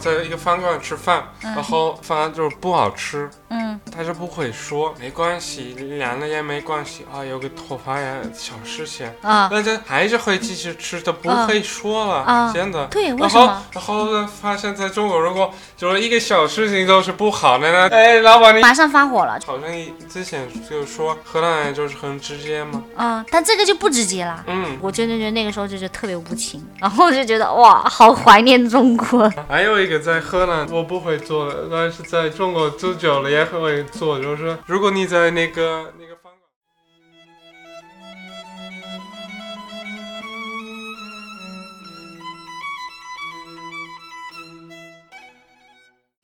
在一个饭馆吃饭，然后饭就是不好吃，嗯，他是不会说没关系，凉了也没关系啊，有个头发呀小事情，啊，大家还是会继续吃的，不会说了，啊真的。对，为然后什么？，然后呢？发现在中国，如果就是一个小事情都是不好的，呢哎，老板你马上发火了，好像你之前就说荷兰人就是很直接嘛，啊，但这个就不直接啦。嗯。我真的觉得那个时候就是特别无情，然后我就觉得哇，好怀念中国。还有一个在荷兰我不会做的，但是在中国住久了也会做，就是如果你在那个那个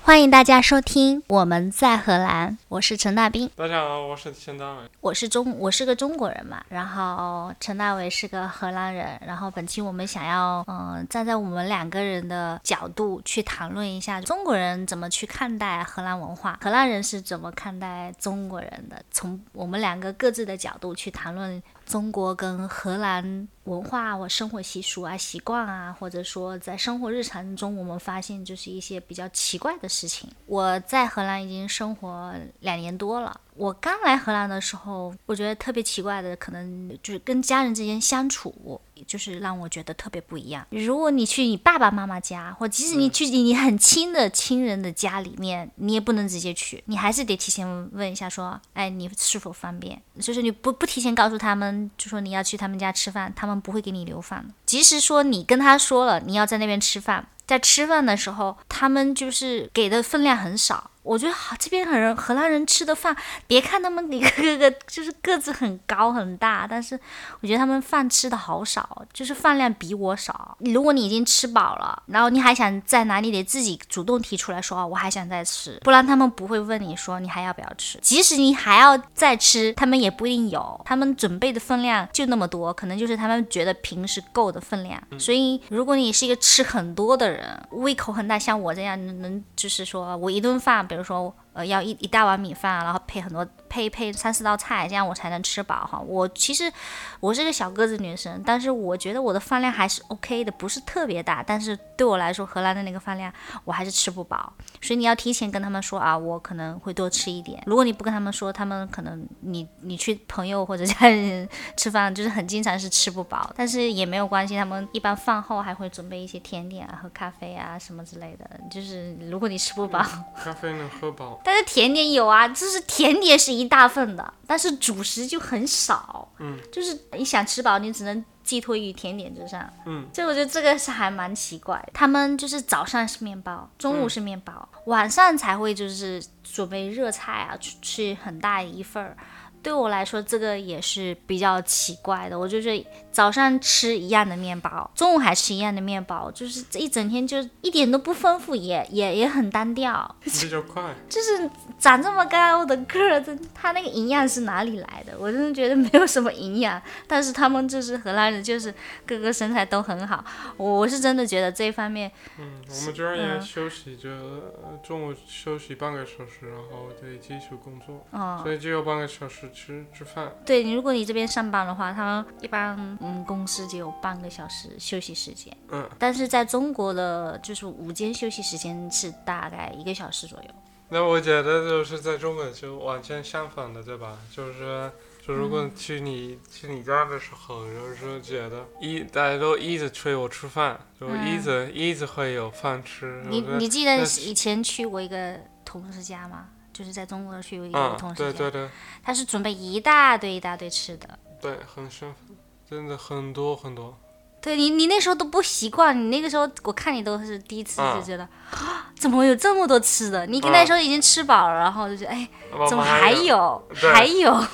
欢迎大家收听我们在荷兰，我是陈大兵，大家好，我是陈大伟。我是中我是个中国人嘛，然后陈大伟是个荷兰人，然后本期我们想要嗯、呃站在我们两个人的角度去谈论一下中国人怎么去看待荷兰文化，荷兰人是怎么看待中国人的，从我们两个各自的角度去谈论中国跟荷兰文化我生活习俗啊、习惯啊，或者说在生活日常中我们发现就是一些比较奇怪的事情。我在荷兰已经生活两年多了。我刚来荷兰的时候，我觉得特别奇怪的，可能就是跟家人之间相处，就是让我觉得特别不一样。如果你去你爸爸妈妈家，或即使你去你很亲的亲人的家里面，你也不能直接去，你还是得提前问一下，说，哎，你是否方便？就是你不不提前告诉他们，就说你要去他们家吃饭，他们不会给你留饭的。即使说你跟他说了你要在那边吃饭，在吃饭的时候，他们就是给的分量很少。我觉得好，这边很人荷兰人吃的饭，别看他们一个个个就是个子很高很大，但是我觉得他们饭吃的好少，就是饭量比我少。如果你已经吃饱了，然后你还想在哪里，得自己主动提出来说，哦，我还想再吃，不然他们不会问你说你还要不要吃。即使你还要再吃，他们也不一定有，他们准备的分量就那么多，可能就是他们觉得平时够的分量。所以如果你是一个吃很多的人，胃口很大，像我这样能能就是说我一顿饭，比如说。呃，要一一大碗米饭，然后配很多配配三四道菜，这样我才能吃饱哈。我其实我是个小个子女生，但是我觉得我的饭量还是 OK 的，不是特别大。但是对我来说，荷兰的那个饭量我还是吃不饱，所以你要提前跟他们说啊，我可能会多吃一点。如果你不跟他们说，他们可能你你去朋友或者家人吃饭，就是很经常是吃不饱，但是也没有关系，他们一般饭后还会准备一些甜点啊、喝咖啡啊什么之类的。就是如果你吃不饱。咖啡能喝饱，但是甜点有啊，就是甜点是一大份的，但是主食就很少。嗯，就是你想吃饱，你只能寄托于甜点之上。嗯，所以我觉得这个是还蛮奇怪的。他们就是早上是面包，中午是面包，晚上才会就是准备热菜啊，去吃很大一份儿。对我来说，这个也是比较奇怪的。我就是早上吃一样的面包，中午还吃一样的面包，就是这一整天就一点都不丰富，也也也很单调。比较快。就是长这么高的个儿，这他那个营养是哪里来的？我真的觉得没有什么营养。但是他们就是荷兰人，就是个个身材都很好。我我是真的觉得这一方面，嗯，我们这儿也嗯休息，就呃中午休息半个小时，然后得继续工作，哦，所以就有半个小时吃吃饭。对你，如果你这边上班的话，他们一般嗯公司只有半个小时休息时间，嗯，但是在中国的就是午间休息时间是大概一个小时左右。那我觉得就是在中国就完全相反的，对吧？就是就如果去你、去你家的时候，就是说觉得一大家都一直催我吃饭，就一直、一直会有饭吃。你你记得以前去过一个同事家吗？就是在中国去过一个嗯同，事家，对对对他是准备一大堆一大堆吃的。对，很幸福，真的很多很多。对你，你那时候都不习惯，你那个时候我看你都是第一次啊就觉得，啊 怎么有这么多吃的？你那时候已经吃饱了，然后就觉得，哎，怎么还有？还有？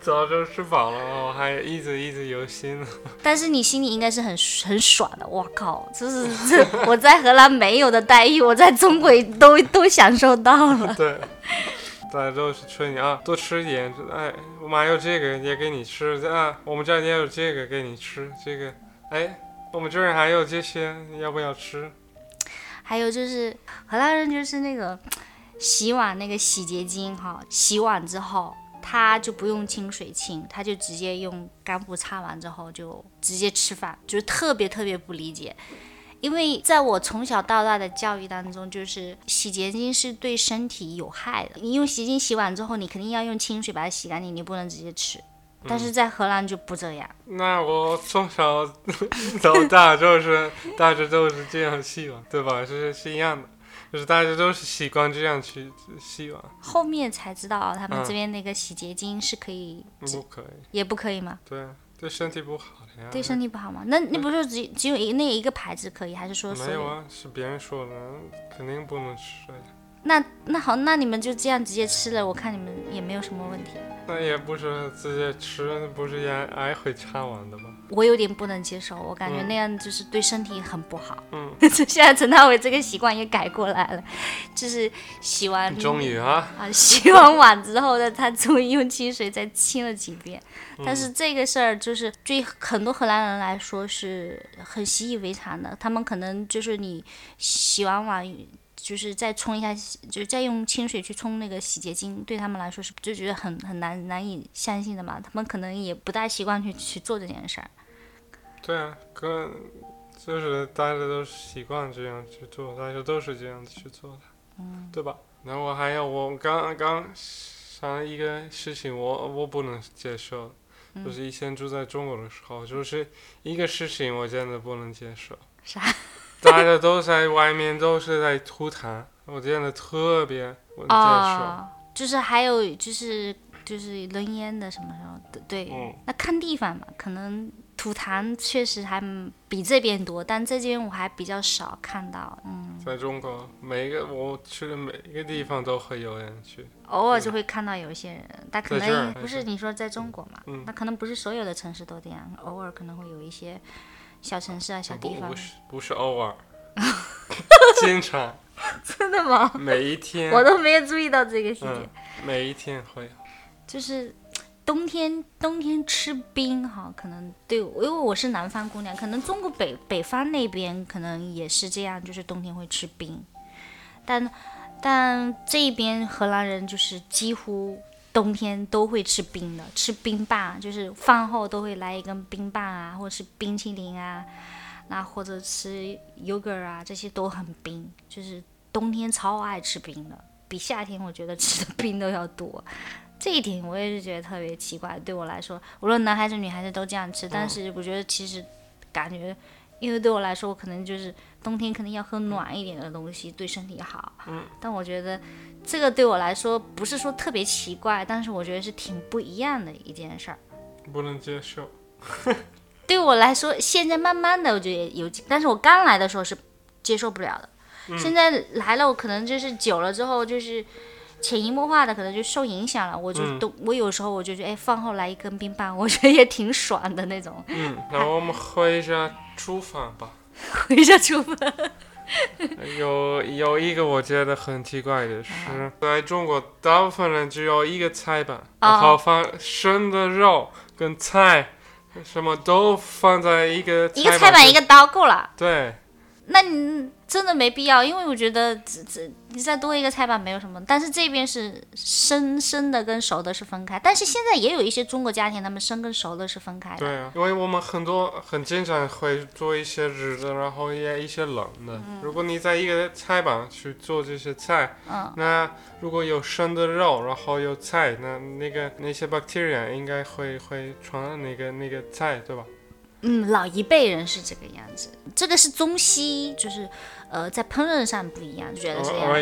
早就吃饱了，我还一直一直有心。但是你心里应该是很很爽的，我靠，这是这 我在荷兰没有的待遇，我在中国都都享受到了。对，大家都是催你啊，多吃一点。哎，我妈有这个也给你吃啊，我们这儿也有这个给你吃。这个，哎，我们这儿还有这些，要不要吃？还有就是荷兰人就是那个洗碗那个洗洁精哈，洗碗之后他就不用清水清，他就直接用干布擦完之后就直接吃饭，就是特别特别不理解。因为在我从小到大的教育当中，就是洗洁精是对身体有害的。你用洗洁精洗完之后，你肯定要用清水把它洗干净，你不能直接吃。但是在荷兰就不这样。那我从小到大就是 大家都是这样洗碗，对吧？是是一样的，就是大家都是习惯这样去洗碗。后面才知道他们嗯这边那个洗洁精是可以，不可以，也不可以吗？对啊，对身体不好的呀。对身体不好吗？那那不是只只有一那一个牌子可以，还是说？没有啊，是别人说的，肯定不能吃的。那那好，那你们就这样直接吃了，我看你们也没有什么问题。那也不是直接吃，不是也爱会插碗的吗？我有点不能接受，我感觉嗯那样就是对身体很不好。嗯，就现在陈大伟这个习惯也改过来了，就是洗完终于啊，啊洗完碗之后呢，他终于用清水再清了几遍。嗯但是这个事儿就是对很多荷兰人来说是很习以为常的，他们可能就是你洗完碗。就是再冲一下，就是再用清水去冲那个洗洁精，对他们来说是就觉得很很难难以相信的嘛。他们可能也不大习惯去去做这件事儿。对啊，跟就是大家都习惯这样去做，大家都是这样子去做的，嗯，对吧？然后还有我刚刚想一个事情我，我不能接受，嗯就是以前住在中国的时候，就是一个事情我真的不能接受。啥？大家都在外面都是在吐痰，我见的特别不能接受。哦，就是还有就是就是扔烟的什么时候？对，那看地方嘛，可能吐痰确实还比这边多，但这边我还比较少看到，嗯，在中国，每个我去的每一个地方都会有人去。偶尔就会看到有一些人，但可能不是你说在中国嘛，那可能不是所有的城市都这样，偶尔可能会有一些小城市啊、小地方不不。是不是偶尔，经常 真的吗？每一天，我都没有注意到这个细节。嗯，每一天会。就是冬天冬天吃冰哈，可能对我，因为我是南方姑娘，可能中国北北方那边可能也是这样，就是冬天会吃冰，但但这边荷兰人就是几乎冬天都会吃冰的，吃冰棒，就是饭后都会来一根冰棒啊，或者是冰淇淋啊，那或者吃 yogurt 啊，这些都很冰，就是冬天超爱吃冰的，比夏天我觉得吃的冰都要多。这一点我也是觉得特别奇怪，对我来说，无论男孩子女孩子都这样吃，但是我觉得其实感觉，因为对我来说，我可能就是冬天肯定要喝暖一点的东西，对身体好。嗯。但我觉得这个对我来说不是说特别奇怪，但是我觉得是挺不一样的一件事儿。不能接受。对我来说，现在慢慢的我觉得有，但是我刚来的时候是接受不了的。现在来了，我可能就是久了之后，就是潜移默化的，可能就受影响了。我就嗯都，我有时候我就觉得，哎，饭后来一根冰棒，我觉得也挺爽的那种。嗯，那我们回一下厨房吧。回下厨房，有有一个我觉得很奇怪的是，在中国大部分人只有一个菜板，然后放生的肉跟菜，什么都放在一个一个菜板一个个刀够了。对，那你真的没必要，因为我觉得这这你再多一个菜板没有什么。但是这边是生生的跟熟的是分开，但是现在也有一些中国家庭，他们生跟熟的是分开的。对啊，因为我们很多很经常会做一些热的，然后也一些冷的。如果你在一个菜板去做这些菜，嗯那如果有生的肉，然后有菜，那那个那些 bacteria 应该会会传那个那个菜，对吧？嗯，老一辈人是这个样子，这个是中西，就是呃在烹饪上不一样，就觉得这样。我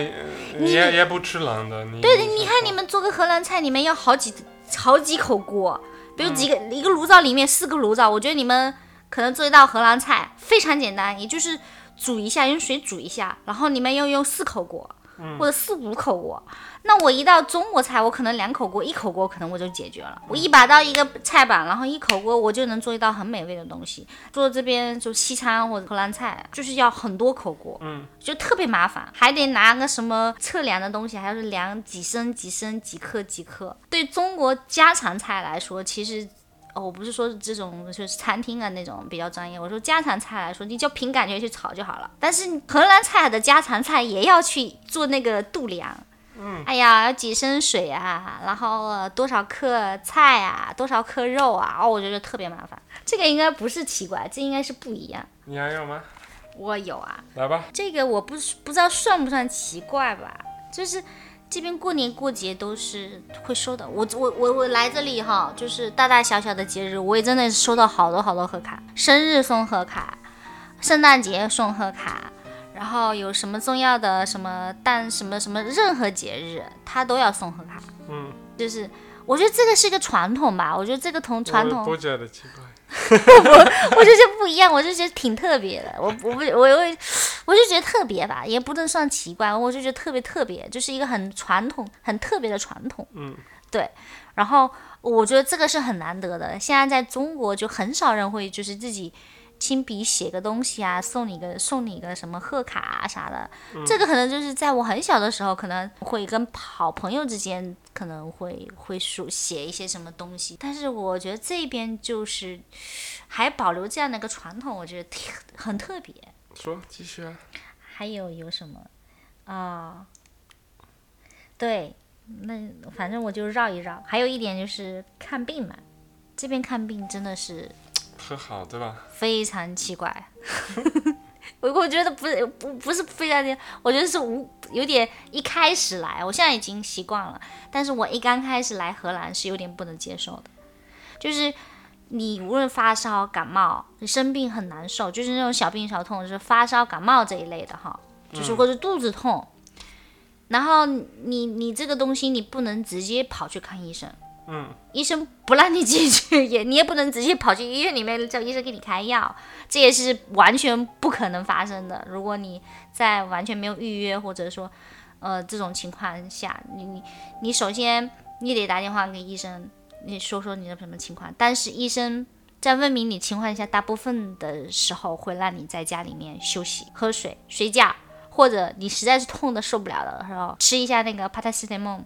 你也也不吃冷的，你对，你你看你们做个荷兰菜，你们要好几好几口锅，比如几个、一个炉灶里面四个炉灶，我觉得你们可能做一道荷兰菜非常简单，也就是煮一下，用水煮一下，然后你们要用四口锅。或者四五口锅，那我一道中国菜，我可能两口锅、一口锅可能我就解决了。我一把刀一个菜板，然后一口锅我就能做一道很美味的东西。做这边就西餐或者荷兰菜，就是要很多口锅，嗯，就特别麻烦，还得拿个什么测量的东西，还要是量几升几升几克几克。对中国家常菜来说，其实。哦，我不是说这种就是餐厅啊那种比较专业，我说家常菜来说，你就凭感觉去炒就好了。但是荷兰菜的家常菜也要去做那个度量，嗯，哎呀，要几升水啊，然后、呃多少克菜啊，多少克肉啊，哦，我觉得特别麻烦。这个应该不是奇怪，这应该是不一样。你还有吗？我有啊，来吧。这个我不不知道算不算奇怪吧，就是这边过年过节都是会收的。我我我我来这里哈，就是大大小小的节日，我也真的是收到好多好多贺卡，生日送贺卡，圣诞节送贺卡，然后有什么重要的什么但什么什么任何节日，他都要送贺卡。嗯，就是我觉得这个是一个传统吧，我觉得这个同传统我不觉得奇怪。我就觉得不一样，我就觉得挺特别的。我我不我我我就觉得特别吧，也不能算奇怪，我就觉得特别特别，就是一个很传统、很特别的传统。嗯，对。然后我觉得这个是很难得的，现在在中国就很少人会就是自己亲笔写个东西啊，送你个送你个什么贺卡啊啥的。这个可能就是在我很小的时候，可能会跟好朋友之间可能会会书写一些什么东西，但是我觉得这边就是还保留这样的一个传统，我觉得挺很特别。说继续啊。还有有什么啊、对，那反正我就绕一绕。还有一点就是看病嘛，这边看病真的是很好，对吧？非常奇怪。我我觉得不是不不是非常的，我觉得是无有点一开始来，我现在已经习惯了，但是我一刚开始来荷兰是有点不能接受的，就是你无论发烧、感冒，你生病很难受，就是那种小病小痛，就是发烧、感冒这一类的哈，就是或者肚子痛，然后你你这个东西你不能直接跑去看医生，嗯，医生不让你进去，也你也不能直接跑去医院里面叫医生给你开药，这也是完全不可能发生的。如果你在完全没有预约或者说呃这种情况下，你你你首先你得打电话给医生，你说说你的什么情况，但是医生。在问明你情况下，大部分的时候会让你在家里面休息、喝水、睡觉，或者你实在是痛的受不了的时候，吃一下那个帕他西特梦，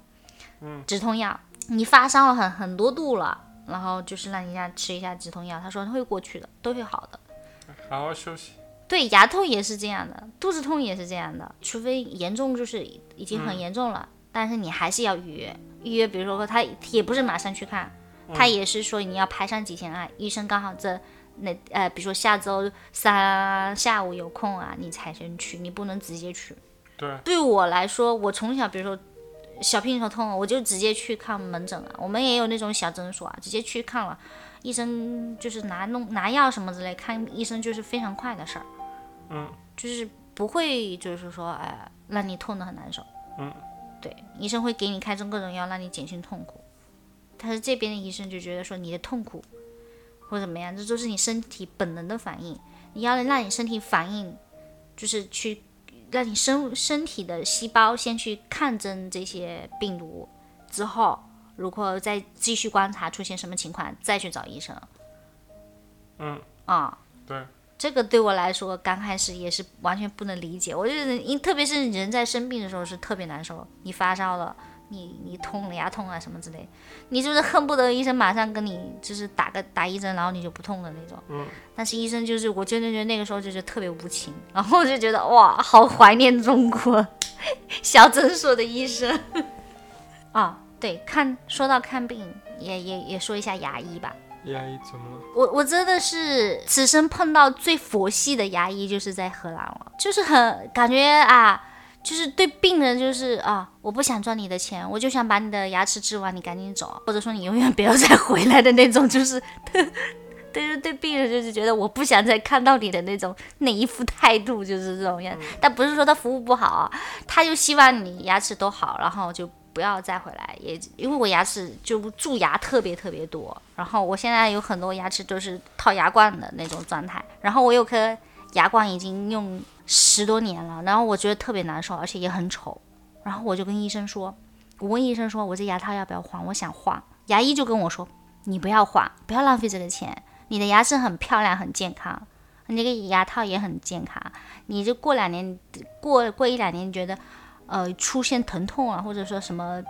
嗯，止痛药。你发烧了很很多度了，然后就是让人家吃一下止痛药，他说会过去的，都会好的。好好休息。对，牙痛也是这样的，肚子痛也是这样的，除非严重就是已经很严重了，但是你还是要预约。预约，比如说他也不是马上去看，他也是说你要排上几天啊，医生刚好这那呃，比如说下周三下午有空啊，你才能去，你不能直接去。对，对我来说，我从小比如说小病小痛，我就直接去看门诊了。我们也有那种小诊所啊，直接去看了，医生就是拿弄拿药什么之类，看医生就是非常快的事儿。嗯，就是不会就是说哎让你痛得很难受。嗯，对，医生会给你开中各种药让你减轻痛苦，但是这边的医生就觉得说你的痛苦或者怎么样，这都是你身体本能的反应，你要让你身体反应，就是去。让你身身体的细胞先去抗争这些病毒，之后如果再继续观察出现什么情况，再去找医生。嗯，啊，对，这个对我来说刚开始也是完全不能理解。我觉得，因特别是人在生病的时候是特别难受，你发烧了，你你痛了牙痛啊什么之类，你就是恨不得医生马上跟你就是打个打一针，然后你就不痛的那种。嗯。但是医生就是，我真的觉得那个时候就是特别无情，然后我就觉得哇，好怀念中国小诊所的医生。啊，对，看说到看病，也也也说一下牙医吧。牙医怎么了？我我真的是此生碰到最佛系的牙医，就是在荷兰了，就是很感觉啊，就是对病人就是啊，我不想赚你的钱，我就想把你的牙齿治完，你赶紧走，或者说你永远不要再回来的那种，就是对对对，病人就是觉得我不想再看到你的那种那一副态度，就是这种样。但不是说他服务不好啊，他就希望你牙齿都好，然后就。不要再回来，也因为我牙齿就蛀牙特别特别多，然后我现在有很多牙齿都是套牙冠的那种状态，然后我有颗牙冠已经用十多年了，然后我觉得特别难受，而且也很丑，然后我就跟医生说，我问医生说我这牙套要不要换，我想换，牙医就跟我说你不要换，不要浪费这个钱，你的牙齿很漂亮很健康，你这个牙套也很健康，你就过两年过过一两年你觉得。呃，出现疼痛啊，或者说什么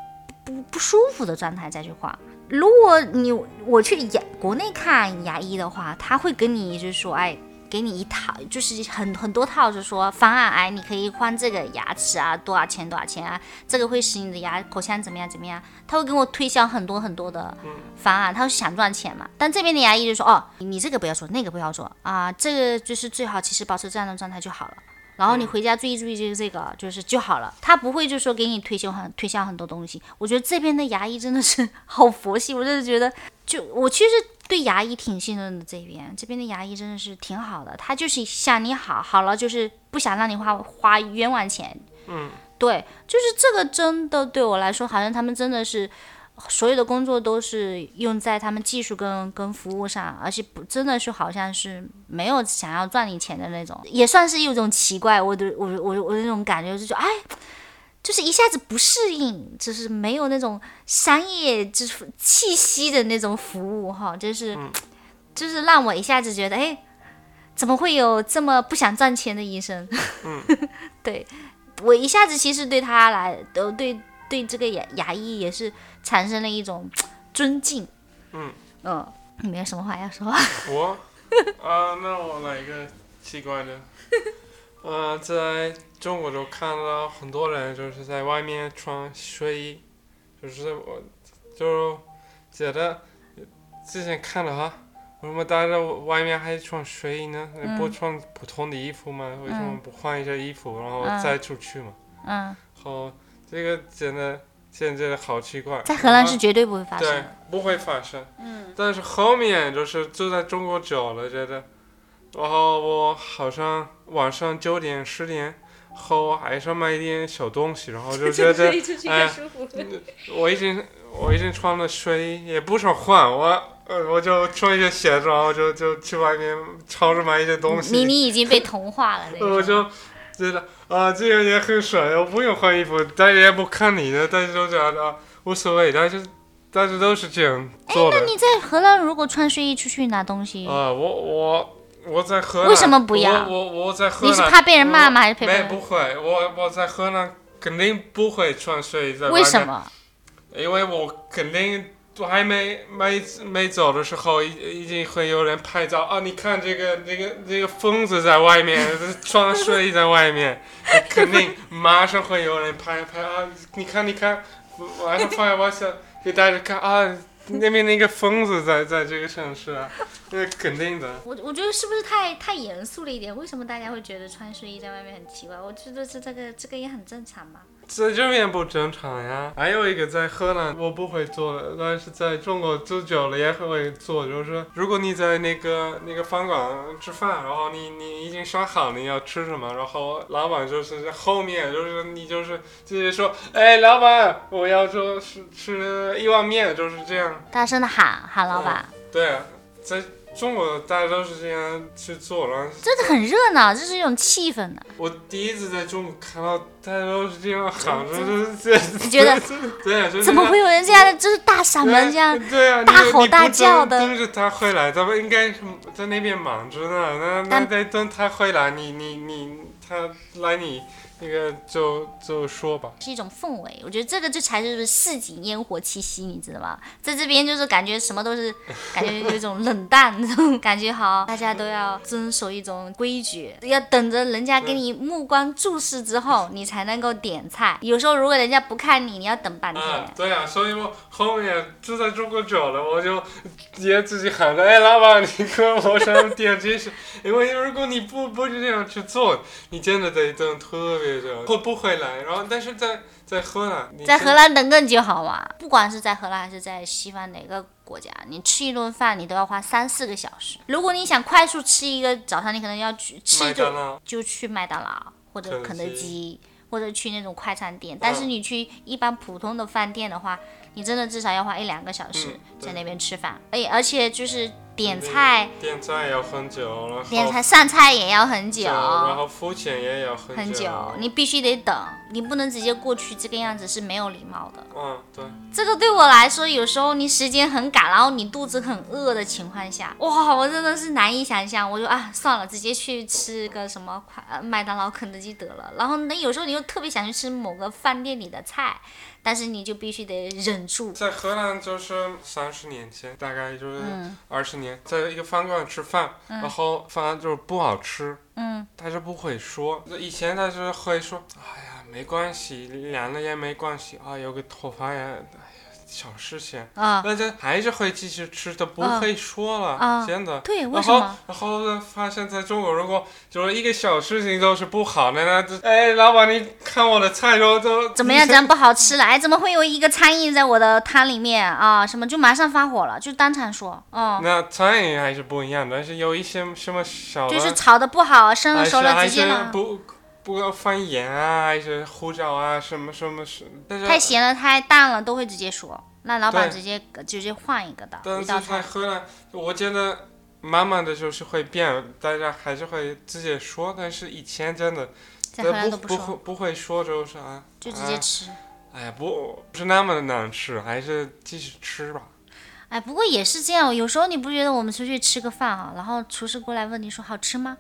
不不舒服的状态再去换。如果你我去牙国内看牙医的话，他会跟你就是说，哎，给你一套，就是很很多套，就说方案，哎，你可以换这个牙齿啊，多少钱多少钱啊，这个会使你的牙口腔怎么样怎么样，他会给我推销很多很多的方案，他是想赚钱嘛。但这边的牙医就说，哦，你这个不要做，那个不要做啊，这个就是最好，其实保持这样的状态就好了。然后你回家注意注意，就是这个，就是就好了。他不会就说给你推销很推销很多东西。我觉得这边的牙医真的是 好佛系，我真的觉得，就我其实对牙医挺信任的。这边这边的牙医真的是挺好的，他就是想你好，好了就是不想让你花花冤枉钱。嗯，对，就是这个真的对我来说，好像他们真的是。所有的工作都是用在他们技术跟跟服务上，而且不真的是好像是没有想要赚你钱的那种，也算是一种奇怪。我的我我我那种感觉就是哎，就是一下子不适应，就是没有那种商业就是气息的那种服务哈，就是就是让我一下子觉得哎，怎么会有这么不想赚钱的医生？嗯，对我一下子其实对他来都对。对这个牙牙医也是产生了一种尊敬。嗯嗯，你没有什么话要说？我啊，那我来一个奇怪的。呃，在中国就看到很多人就是在外面穿睡衣，就是我就觉得之前看了哈，为什么大家外面还穿睡衣呢？不穿普通的衣服吗？为什么不换一下衣服然后再出去嘛？嗯。好。这个真的现在好奇怪，在荷兰是绝对不会发生，对，不会发生。嗯。但是后面就是就在中国久了，觉得，然后我好像晚上九点十点后还想买一点小东西，然后就 觉得，哎，我已经我已经穿了睡衣，也不想换，我呃我就穿一些鞋子，然后就就去外面超市买一些东西。你你已经被同化了，我就。觉得啊，这样也很帅，我不用换衣服，大家也不看你的，大家都觉得无所谓，但是大家都是这样做的。那你在荷兰如果穿睡衣出去拿东西？啊，我我我在荷兰。为什么不要？我我在荷兰。你是怕被人骂吗？还是怕？没不会，我我在荷兰肯定不会穿睡衣在外面。为什么？因为我肯定。我还没没没走的时候，已已经会有人拍照啊！你看这个这个这个疯子在外面 穿睡衣在外面，肯定马上会有人拍拍啊！你看你看，晚上发我想给大家看啊！那边那个疯子在在这个城市啊，那肯定的。我我觉得是不是太太严肃了一点？为什么大家会觉得穿睡衣在外面很奇怪？我觉得这这个这个也很正常嘛。在这边不正常呀。还有一个在荷兰，我不会做的，但是在中国住久了也会做。就是如果你在那个那个饭馆吃饭，然后你你已经想好你要吃什么，然后老板就是在后面，就是你就是直接说，哎，老板，我要做吃吃一碗面，就是这样。大声的喊喊老板。对啊，在。中国大家都是这样去做了，真的很热闹，这是一种气氛的。我第一次在中国看到大家都是这样喊，就是这，你觉得？对，怎么会有人这样？就是大嗓门这样，对啊，大吼大叫的。等着他回来，他们应该是在那边忙着呢。那那得等他回来，你你你，他来你。那个就就说吧，是一种氛围，我觉得这个这才是市井烟火气息，你知道吗？在这边就是感觉什么都是，感觉有一种冷淡那种感觉，好，大家都要遵守一种规矩，要等着人家给你目光注视之后，你才能够点菜。有时候如果人家不看你，你要等半天。对啊，所以我后面就在中国久了，我就也自己喊着，哎，老板，你看我想点这些，因为如果你不不这样去做，你真的得等特别。会不回来，然后但是在在荷兰，在荷兰等更久好吗？不管是在荷兰还是在西方哪个国家，你吃一顿饭你都要花三四个小时。如果你想快速吃一个早餐，你可能要去吃一顿就去麦当劳或者肯德基或者去那种快餐店。但是你去一般普通的饭店的话，你真的至少要花一两个小时在那边吃饭。哎，而且就是。点菜，点菜要很久了。点菜上菜也要很久，然后付钱也要很久。你必须得等，你不能直接过去，这个样子是没有礼貌的。嗯，对。这个对我来说，有时候你时间很赶，然后你肚子很饿的情况下，哇，我真的是难以想象。我就啊，算了，直接去吃个什么快麦当劳、肯德基得了。然后那有时候你又特别想去吃某个饭店里的菜。但是你就必须得忍住。在荷兰就是三十年前，大概就是二十年。在一个饭馆吃饭，然后饭就是不好吃，嗯，他就不会说。以前他是会说，哎呀，没关系，凉了也没关系啊，有个头发呀，小事情。啊，但是还是会继续吃，的不啊会说了，啊真的。对，为然后什么？，然后呢？发现在中国，如果就是一个小事情都是不好的，那这哎，老板，你看我的菜都都怎么样？这样不好吃了？哎，怎么会有一个苍蝇在我的汤里面啊？什么就马上发火了，就当场说，嗯，那苍蝇还是不一样，但是有一些什么小，就是炒的不好，生了熟了直接拿。不不要放盐啊，一些胡椒啊，什么什么是，但是太咸了、太淡了都会直接说，那老板直接直接换一个的但是在一道菜。荷兰，我觉得慢慢的就是会变，大家还是会直接说，但是以前真的在荷兰都不不说，会不会说就是啊，就直接啊吃。哎呀不不是那么难吃，还是继续吃吧。哎，不过也是这样，有时候你不觉得我们出去吃个饭啊，然后厨师过来问你说好吃吗？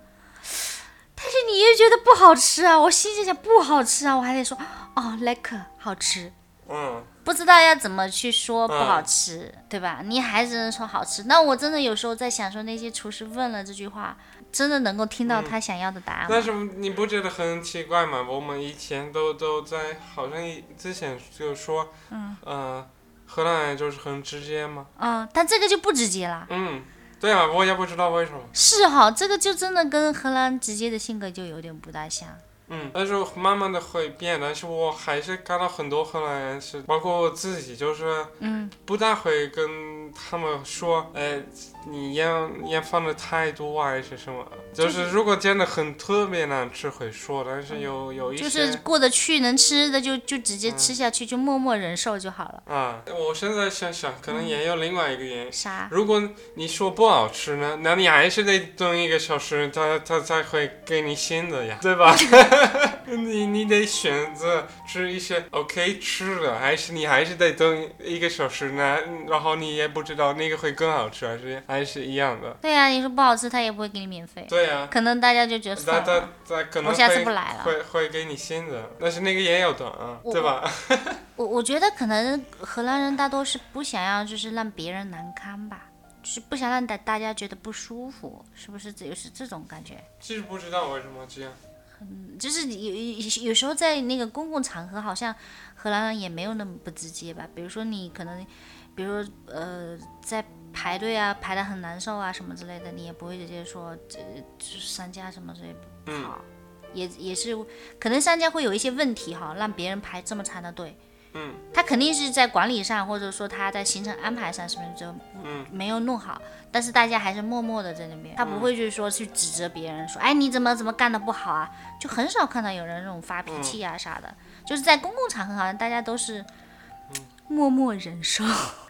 但是你又觉得不好吃啊，我心里想不好吃啊，我还得说哦，like 好吃，嗯，不知道要怎么去说不嗯好吃，对吧？你还只能说好吃。那我真的有时候在想说，那些厨师问了这句话，真的能够听到他想要的答案吗？但是你不觉得很奇怪吗？我们以前都都在，好像之前就说，嗯，呃，荷兰人就是很直接嘛。嗯，但这个就不直接啦。嗯，对啊，我也不知道为什么。是哈，这个就真的跟荷兰直接的性格就有点不大像。嗯，但是慢慢的会变，但是我还是看到很多荷兰人是，包括我自己，就是嗯，不大会跟他们说，哎，你盐盐放的太多啊，还是什么？就是如果真的很特别难吃会说，但是有有一些。就是过得去能吃的就就直接吃下去，就默默忍受就好了。啊，我现在想想，可能也有另外一个原因。啥？如果你说不好吃呢，那你还是得等一个小时，他他才会给你新的呀，对吧？你你得选择吃一些 OK 吃的，还是你还是得等一个小时呢？然后你也不知道那个会更好吃，还是还是一样的。对呀、你说不好吃，他也不会给你免费。对呀、可能大家就觉得他算他了，他可能我下次不来了。会会给你新的，但是那个也有的啊，对吧？我我觉得可能荷兰人大多是不想要就是让别人难堪吧，就是不想让大大家觉得不舒服，是不是？这就是这种感觉。其实不知道为什么这样。就是有有有时候在那个公共场合，好像荷兰人也没有那么不直接吧。比如说你可能，比如呃，在排队啊，排的很难受啊什么之类的，你也不会直接说这就是商家什么之类不嗯好，也也是可能商家会有一些问题哈，让别人排这么长的队。嗯，他肯定是在管理上，或者说他在行程安排上是不是就嗯没有弄好？但是大家还是默默的在那边，他不会就是说去指责别人说，哎，你怎么怎么干的不好啊？就很少看到有人那种发脾气啊啥的。就是在公共场合，好像大家都是默默忍受。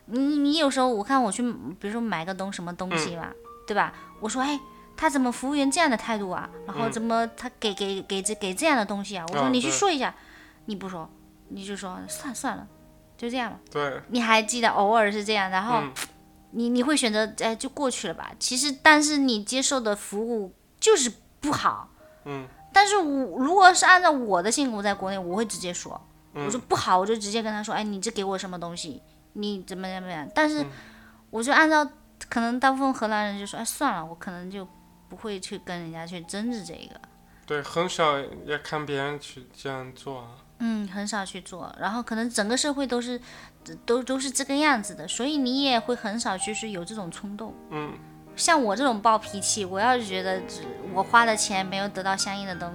你你有时候我看我去，比如说买个东什么东西嘛，对吧？我说，哎。他怎么服务员这样的态度啊？然后嗯怎么他给给给这给这样的东西啊？我说啊你去说一下，你不说，你就说算算了，就这样吧。对，你还记得偶尔是这样，然后嗯你你会选择哎就过去了吧？其实但是你接受的服务就是不好，嗯但是我如果是按照我的性格，在国内我会直接说，嗯我说不好，我就直接跟他说，哎，你这给我什么东西？你怎么怎么样？但是嗯我就按照可能大部分荷兰人就说，哎，算了，我可能就不会去跟人家去争执这个。对，很少也看别人去这样做啊。嗯，很少去做，然后可能整个社会都是都都是这个样子的，所以你也会很少就是有这种冲动。嗯像我这种暴脾气，我要是觉得只我花的钱没有得到相应的东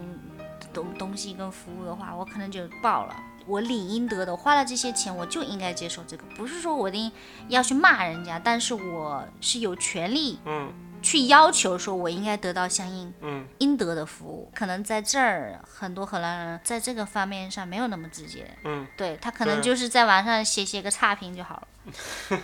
东东西跟服务的话，我可能就爆了。我理应得的，花了这些钱，我就应该接受这个，不是说我一定要去骂人家，但是我是有权利嗯。去要求说我应该得到相应嗯。应得的服务。可能在这儿，很多荷兰人在这个方面上没有那么直接，嗯，对他可能。就是在网上写写个差评就好了，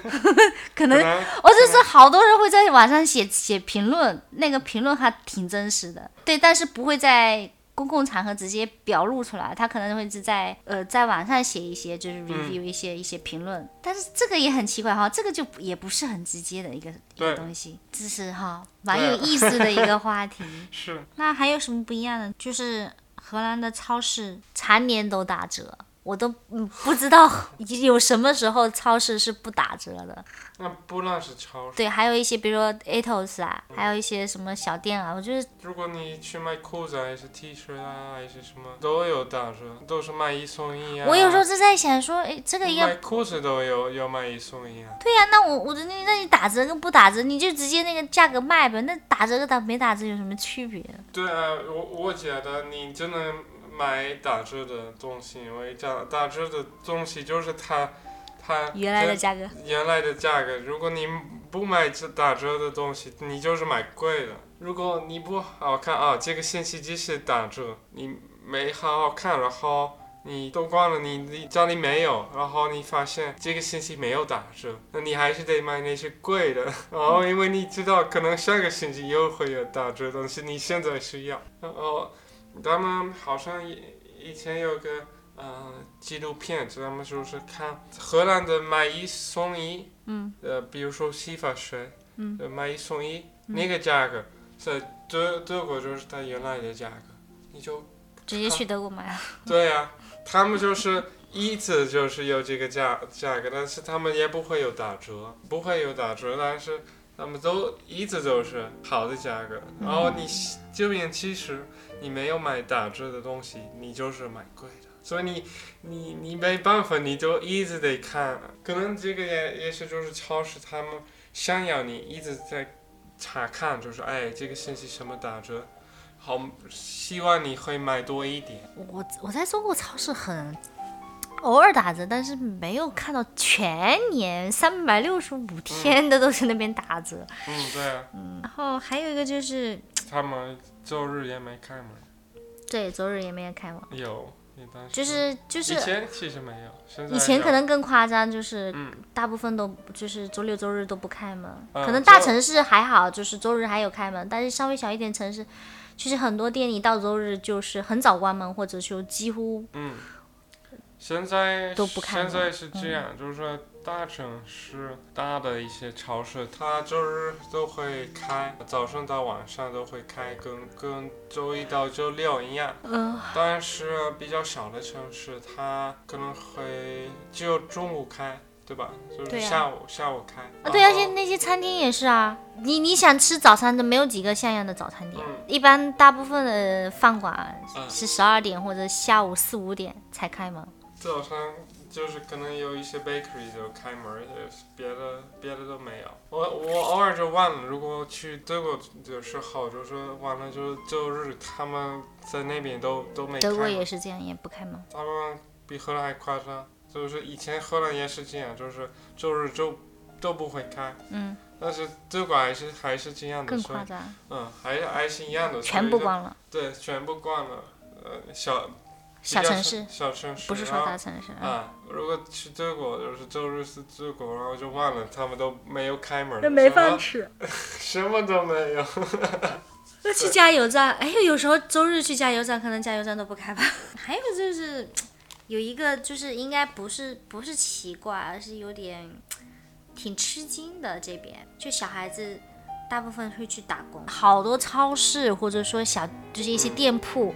可能可能我这是好多人会在网上写写评论，那个评论还挺真实的，对，但是不会在公共场合直接表露出来，他可能会是在呃在网上写一些就是 review 一些、一些评论，但是这个也很奇怪哈，这个就也不是很直接的一个一个东西，这是哈蛮有意思的一个话题。是那还有什么不一样的？就是荷兰的超市常年都打折，我都嗯不知道 有什么时候超市是不打折的。那不那是超市，对，还有一些比如说 Atos 啊，还有一些什么小店啊，我觉得如果你去买裤子啊还是 T 恤啊，还是什么都有打折，都是买一送一啊。我有时候就在想说，哎，这个要买裤子都有有买一送一啊。对呀、那我我的那那你打折跟不打折，你就直接那个价格卖呗，那打折跟打没打折有什么区别？对啊，我我觉得你只能买打折的东西，因为打打折的东西就是它它原来的价格，原来的价格。如果你不买这打折的东西，你就是买贵的。如果你不好看啊，这个星期几是打折，你没好好看，然后你都逛了，你你家里没有，然后你发现这个星期没有打折，那你还是得买那些贵的。然后因为你知道可能下个星期又会有打折，东西你现在需要。然后他们好像以以前有个呃纪录片，他们就是看荷兰的买一送一，嗯，呃，比如说洗发水，买一送一，那个价格在德德国就是它原来的价格，你就直接去德国买了。对呀、他们就是一直就是有这个价价格，但是他们也不会有打折，不会有打折，但是他们都一直都是好的价格。然后你这边其实你没有买打折的东西，你就是买贵的，所以你你你没办法，你就一直得看。可能这个也也是就是超市他们想要你一直在查看，就是哎这个信息什么打折。好，希望你会买多一点。我我在中国超市很偶尔打折，但是没有看到全年三百六十五天的都是那边打折。嗯，对啊，嗯然后还有一个就是，他们周日也没开门。对，周日也没有开门，有，就是就是以前其实没有，以前可能更夸张，就是嗯。大部分都就是周六周日都不开门，嗯可能大城市还好，就是周日还有开门，但是稍微小一点城市，其实很多店一到周日就是很早关门，或者就几乎嗯，现在都不开现在是这样，就是说大城市大的一些超市，它周日都会开，早上到晚上都会开，跟跟周一到周六一样。嗯但是比较小的城市，它可能会只有中午开，对吧？就是下午、下午开。啊，对啊，然后现在那些餐厅也是啊，你你想吃早餐的，没有几个像样的早餐店，嗯一般大部分的饭馆嗯是十二点或者下午四五点才开门。早上就是可能有一些 bakery 就开门别的别的都没有。我我偶尔就忘了，如果去德国的时候，就是完了就周日他们在那边都都没开德国也是这样，也不开门。他们比荷兰还夸张，就是以前荷兰也是这样，就是周日周都不会开，嗯，但是德国还是还是这样的，更夸张，嗯，还还是一样的，全部关了。对，全部关了。呃，小小城市小城市，不是说大城市，嗯啊，如果去德国，就是周日是德国，然后就忘了他们都没有开门，那没饭吃。什么都没有。那去加油站，哎，有时候周日去加油站，可能加油站都不开吧。还有就是，有一个就是应该不是不是奇怪，而是有点挺吃惊的。这边就小孩子大部分会去打工，好多超市或者说小就是一些店铺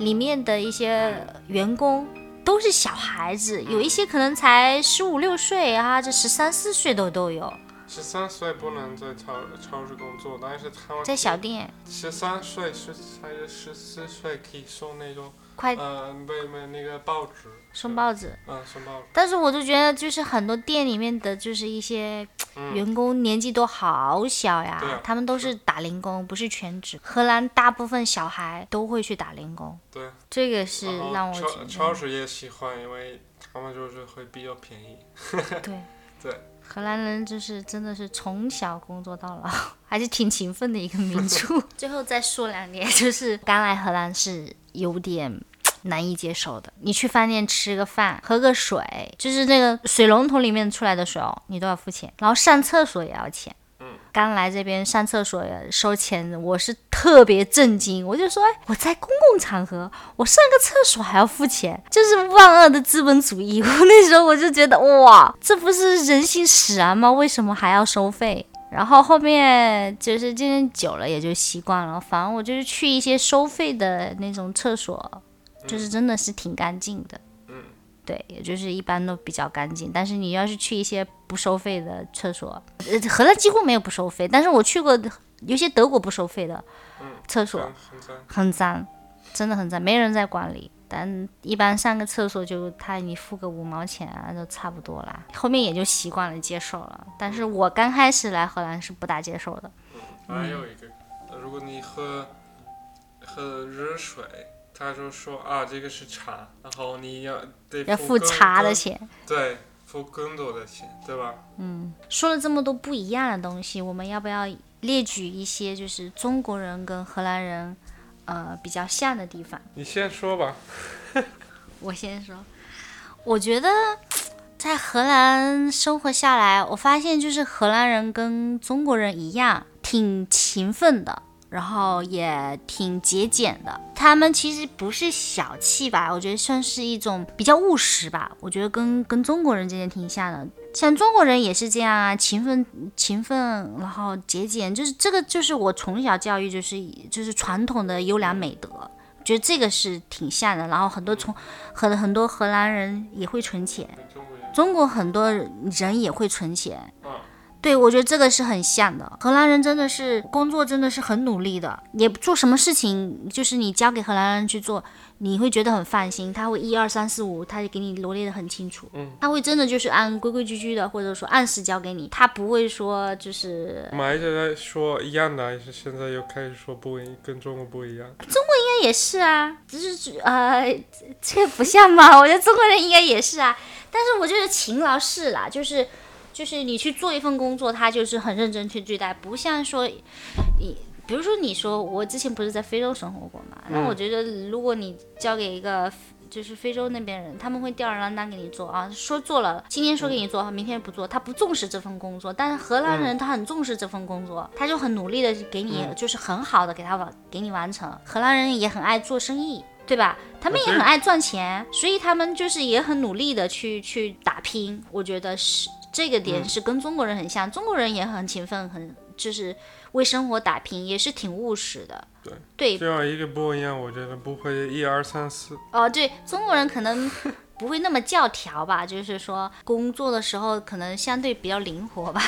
里面的一些员工。都是小孩子，有一些可能才十五六岁啊，这十三四岁的都有，十三岁不能在超超市工作，但是他们在小店十三岁是还是十四岁可以送那种快呃没没那个报纸，送报纸。嗯送报纸，但是我就觉得，就是很多店里面的就是一些嗯员工年纪都好小呀，他们都是打零工，不是全职。荷兰大部分小孩都会去打零工，对，这个是让我觉超超，市也喜欢，因为他们就是会比较便宜。对对，荷兰人就是真的是从小工作到老，还是挺勤奋的一个民 族。最后再说两点，就是刚来荷兰是有点。难以接受的，你去饭店吃个饭，喝个水，就是那个水龙头里面出来的水哦，你都要付钱，然后上厕所也要钱。刚来这边上厕所也收钱，我是特别震惊。我就说，哎，我在公共场合，我上个厕所还要付钱，这是万恶的资本主义。我那时候我就觉得，哇，这不是人性使然吗？为什么还要收费？然后后面就是渐渐久了也就习惯了，反正我就是去一些收费的那种厕所，就是真的是挺干净的。嗯对，也就是一般都比较干净。但是你要是去一些不收费的厕所，呃，荷兰几乎没有不收费，但是我去过有些德国不收费的厕所，很脏。很脏，真的很脏，没人在管理。但一般上个厕所就他你付个五毛钱啊，就差不多啦。后面也就习惯了，接受了。但是我刚开始来荷兰是不大接受的。还有一个，如果你喝喝热水，他就说啊，这个是茶，然后你要得要付茶的钱。对，付更多的钱，对吧？嗯说了这么多不一样的东西，我们要不要列举一些就是中国人跟荷兰人呃比较像的地方？你先说吧。我先说，我觉得在荷兰生活下来，我发现就是荷兰人跟中国人一样，挺勤奋的，然后也挺节俭的。他们其实不是小气吧，我觉得算是一种比较务实吧。我觉得跟跟中国人之间挺像的。像中国人也是这样啊，勤奋、勤奋，然后节俭，就是这个，就是我从小教育就是就是传统的优良美德。觉得这个是挺像的，然后很多从很很多荷兰人也会存钱，中国很多人也会存钱。啊，对，我觉得这个是很像的。荷兰人真的是工作真的是很努力的，也做什么事情，就是你交给荷兰人去做，你会觉得很放心。他会一二三四五，他就给你罗列的很清楚。嗯，他会真的就是按规规矩矩的，或者说按时交给你，他不会说就是我们还在说一样的，还是现在又开始说不一，跟中国不一样？中国应该也是啊，只是呃，这个不像吗？我觉得中国人应该也是啊，但是我觉得勤劳是啦，就是就是你去做一份工作，他就是很认真去对待，不像说你，比如说你说我之前不是在非洲生活过嘛，那我觉得如果你交给一个。就是非洲那边人，他们会吊儿郎当给你做啊，说做了，今天说给你做，明天不做，他不重视这份工作。但是荷兰人他很重视这份工作，他就很努力的给你，就是很好的给他完给你完成。荷兰人也很爱做生意，对吧？他们也很爱赚钱，所以他们就是也很努力的去去打拼。我觉得是这个点是跟中国人很像，中国人也很勤奋，很就是为生活打拼，也是挺务实的。对对，这样一个不一样，我觉得不会一二三四。哦，对，中国人可能不会那么教条吧，就是说工作的时候可能相对比较灵活吧，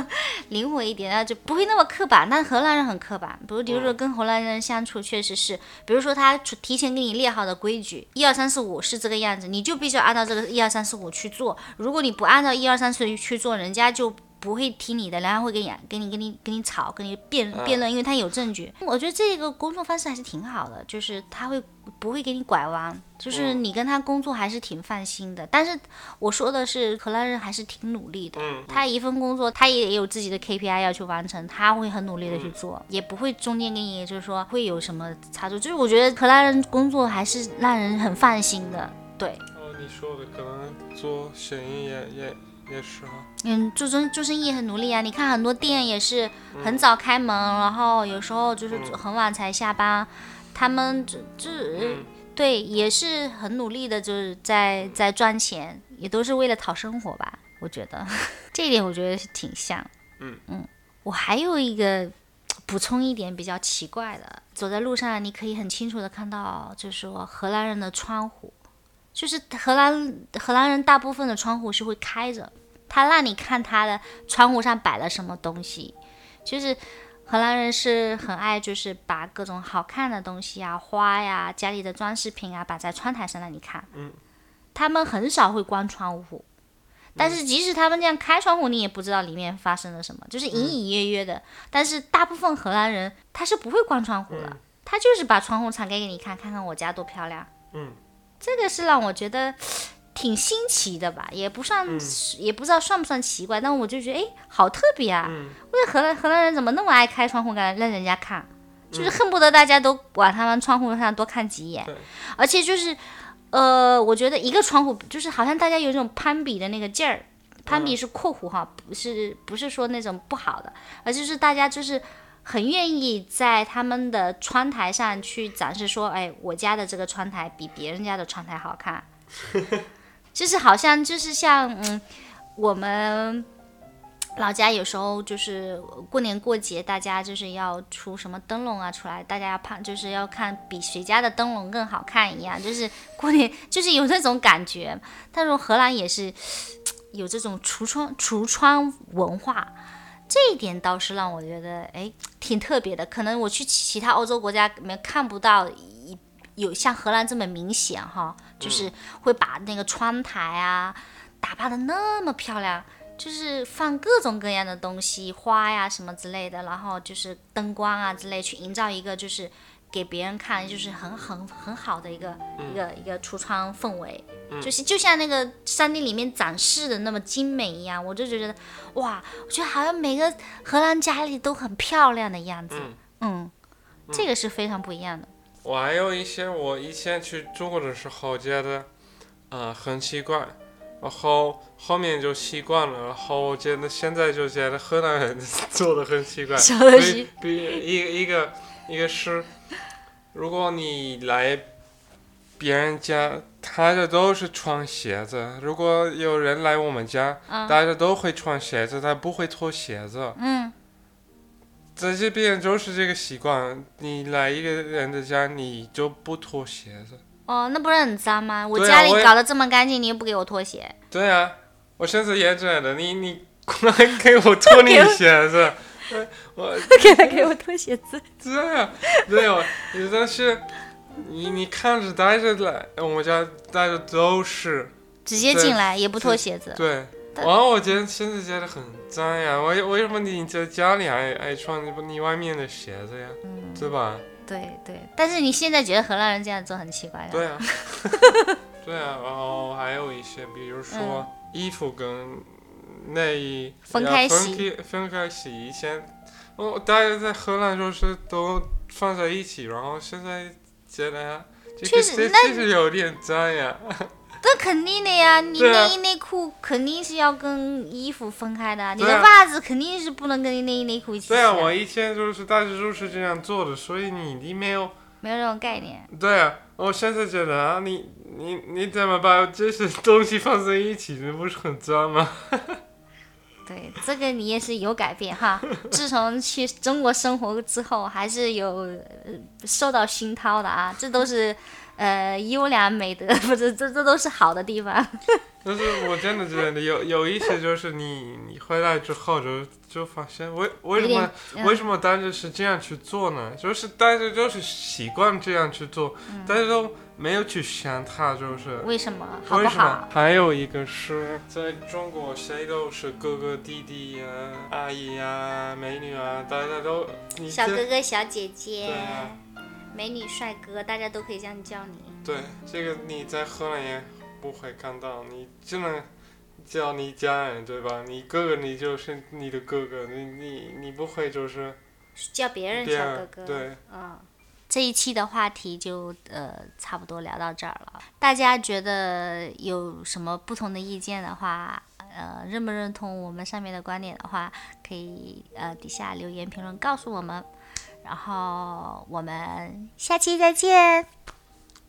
灵活一点，那就不会那么刻板。但荷兰人很刻板，比如比如说跟荷兰人相处，确实是，比如说他提前给你列好的规矩，一二三四五是这个样子，你就必须要按照这个一二三四五去做。如果你不按照一二三四五去做，人家就。不会听你的，然后会跟你、跟你、跟你、跟你吵，跟你辩辩论，因为他有证据。我觉得这个工作方式还是挺好的，就是他会不会给你拐弯，就是你跟他工作还是挺放心的。但是我说的是荷兰人还是挺努力的，他一份工作他也有自己的 KPI 要去完成，他会很努力的去做，也不会中间给你就是说会有什么差错。就是我觉得荷兰人工作还是让人很放心的，对。哦，你说的可能做生意也也也是哈。嗯，做生做生意也很努力啊！你看很多店也是很早开门，然后有时候就是很晚才下班，他们这这对也是很努力的，就是在在赚钱，也都是为了讨生活吧。我觉得 这一点我觉得是挺像。嗯嗯，我还有一个补充一点比较奇怪的，走在路上你可以很清楚的看到，就是说荷兰人的窗户，就是荷兰荷兰人大部分的窗户是会开着。他让你看他的窗户上摆了什么东西，就是荷兰人是很爱，就是把各种好看的东西啊、花呀、家里的装饰品啊摆在窗台上让你看。嗯，他们很少会关窗户，但是即使他们这样开窗户，你也不知道里面发生了什么，就是隐隐约约的。但是大部分荷兰人他是不会关窗户的，他就是把窗户敞开给你看，看看我家多漂亮。嗯，这个是让我觉得。挺新奇的吧，也不算，也不知道算不算奇怪，但我就觉得，哎，好特别啊！为什荷兰荷兰人怎么那么爱开窗户，让让人家看，就是恨不得大家都往他们窗户上多看几眼，而且就是，呃，我觉得一个窗户就是好像大家有一种攀比的那个劲儿，攀比是括弧哈，不是不是说那种不好的，而就是大家就是很愿意在他们的窗台上去展示说，哎，我家的这个窗台比别人家的窗台好看。就是好像就是像嗯，我们老家有时候就是过年过节，大家就是要出什么灯笼啊出来，大家要怕就是要看比谁家的灯笼更好看一样，就是过年 就是有那种感觉。但是荷兰也是有这种橱窗橱窗文化，这一点倒是让我觉得哎挺特别的。可能我去其他欧洲国家里面看不到有像荷兰这么明显哈，就是会把那个窗台啊打扮的那么漂亮。就是放各种各样的东西，花呀什么之类的，然后就是灯光啊之类，去营造一个就是给别人看就是很很很好的一个一个一个橱窗氛围，就是就像那个山地里面展示的那么精美一样，我就觉得哇，我觉得好像每个荷兰家里都很漂亮的样子，嗯，这个是非常不一样的。我还有一些我以前去中国的时候觉得，呃，很奇怪。然后后面就习惯了，然后我觉得现在就觉得河南人做的很奇怪，比比一一个一个是，如果你来别人家，大家都是穿鞋子。如果有人来我们家，大家都会穿鞋子，他不会脱鞋子。嗯，在这边就是这个习惯，你来一个人的家，你就不脱鞋子。哦，那不是很脏吗？我家里搞得这么干净，你又不给我脱鞋。对啊，我身子也这样的，你你过来给我脱你 鞋子，我给他给我脱鞋子。对啊，没有，但是你你看着大家来我们家，大家都是直接进来也不脱鞋子。对，然后我觉得现在觉得很脏呀，为为什么你在家里还爱穿你外面的鞋子呀？对吧？对对，但是你现在觉得荷兰人这样做很奇怪对啊，对啊，然后还有一些，比如说衣服跟内衣分开洗，分开洗。以前哦，大家在荷兰就是都放在一起，然后现在觉得确实确实有点脏呀。这肯定的呀，你内衣内裤肯定是要跟衣服分开的，你的袜子肯定是不能跟你内衣内裤一起。对啊，我以前就是大家就是这样做的，所以你你没有没有这种概念。对啊，我现在觉得啊，你你你怎么把这些东西放在一起，这不是很脏吗？对，这个你也是有改变哈。自从去中国生活之后，还是有受到熏陶的啊，这都是。呃，优良美德 不是，这这都是好的地方。但是我真的觉得有有一些就是你你回来之后就就发现为为什么为什么大家是这样去做呢？就是大家就是习惯这样去做，大家都没有去想它就是为什么好不好？还有一个是在中国谁都是哥哥弟弟呀、阿姨呀、美女啊，大家都小哥哥小姐姐。美女帅哥，大家都可以这样叫你。对，这个你在荷兰也不会看到，你只能叫你家人，对吧？你哥哥，你就是你的哥哥，你你你不会就是叫别人小哥哥。对，嗯，这一期的话题就呃差不多聊到这儿了。大家觉得有什么不同的意见的话，呃，认不认同我们上面的观点的话，可以呃底下留言评论告诉我们。然后我们下期再见，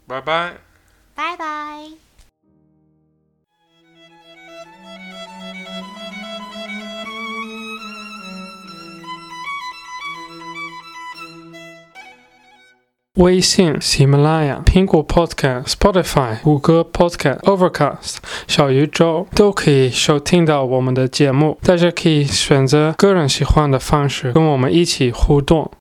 拜拜，拜拜。微信、喜马拉雅、苹果 Podcast、Spotify、谷歌 Podcast、Overcast、小宇宙都可以收听到我们的节目。大家可以选择个人喜欢的方式跟我们一起互动。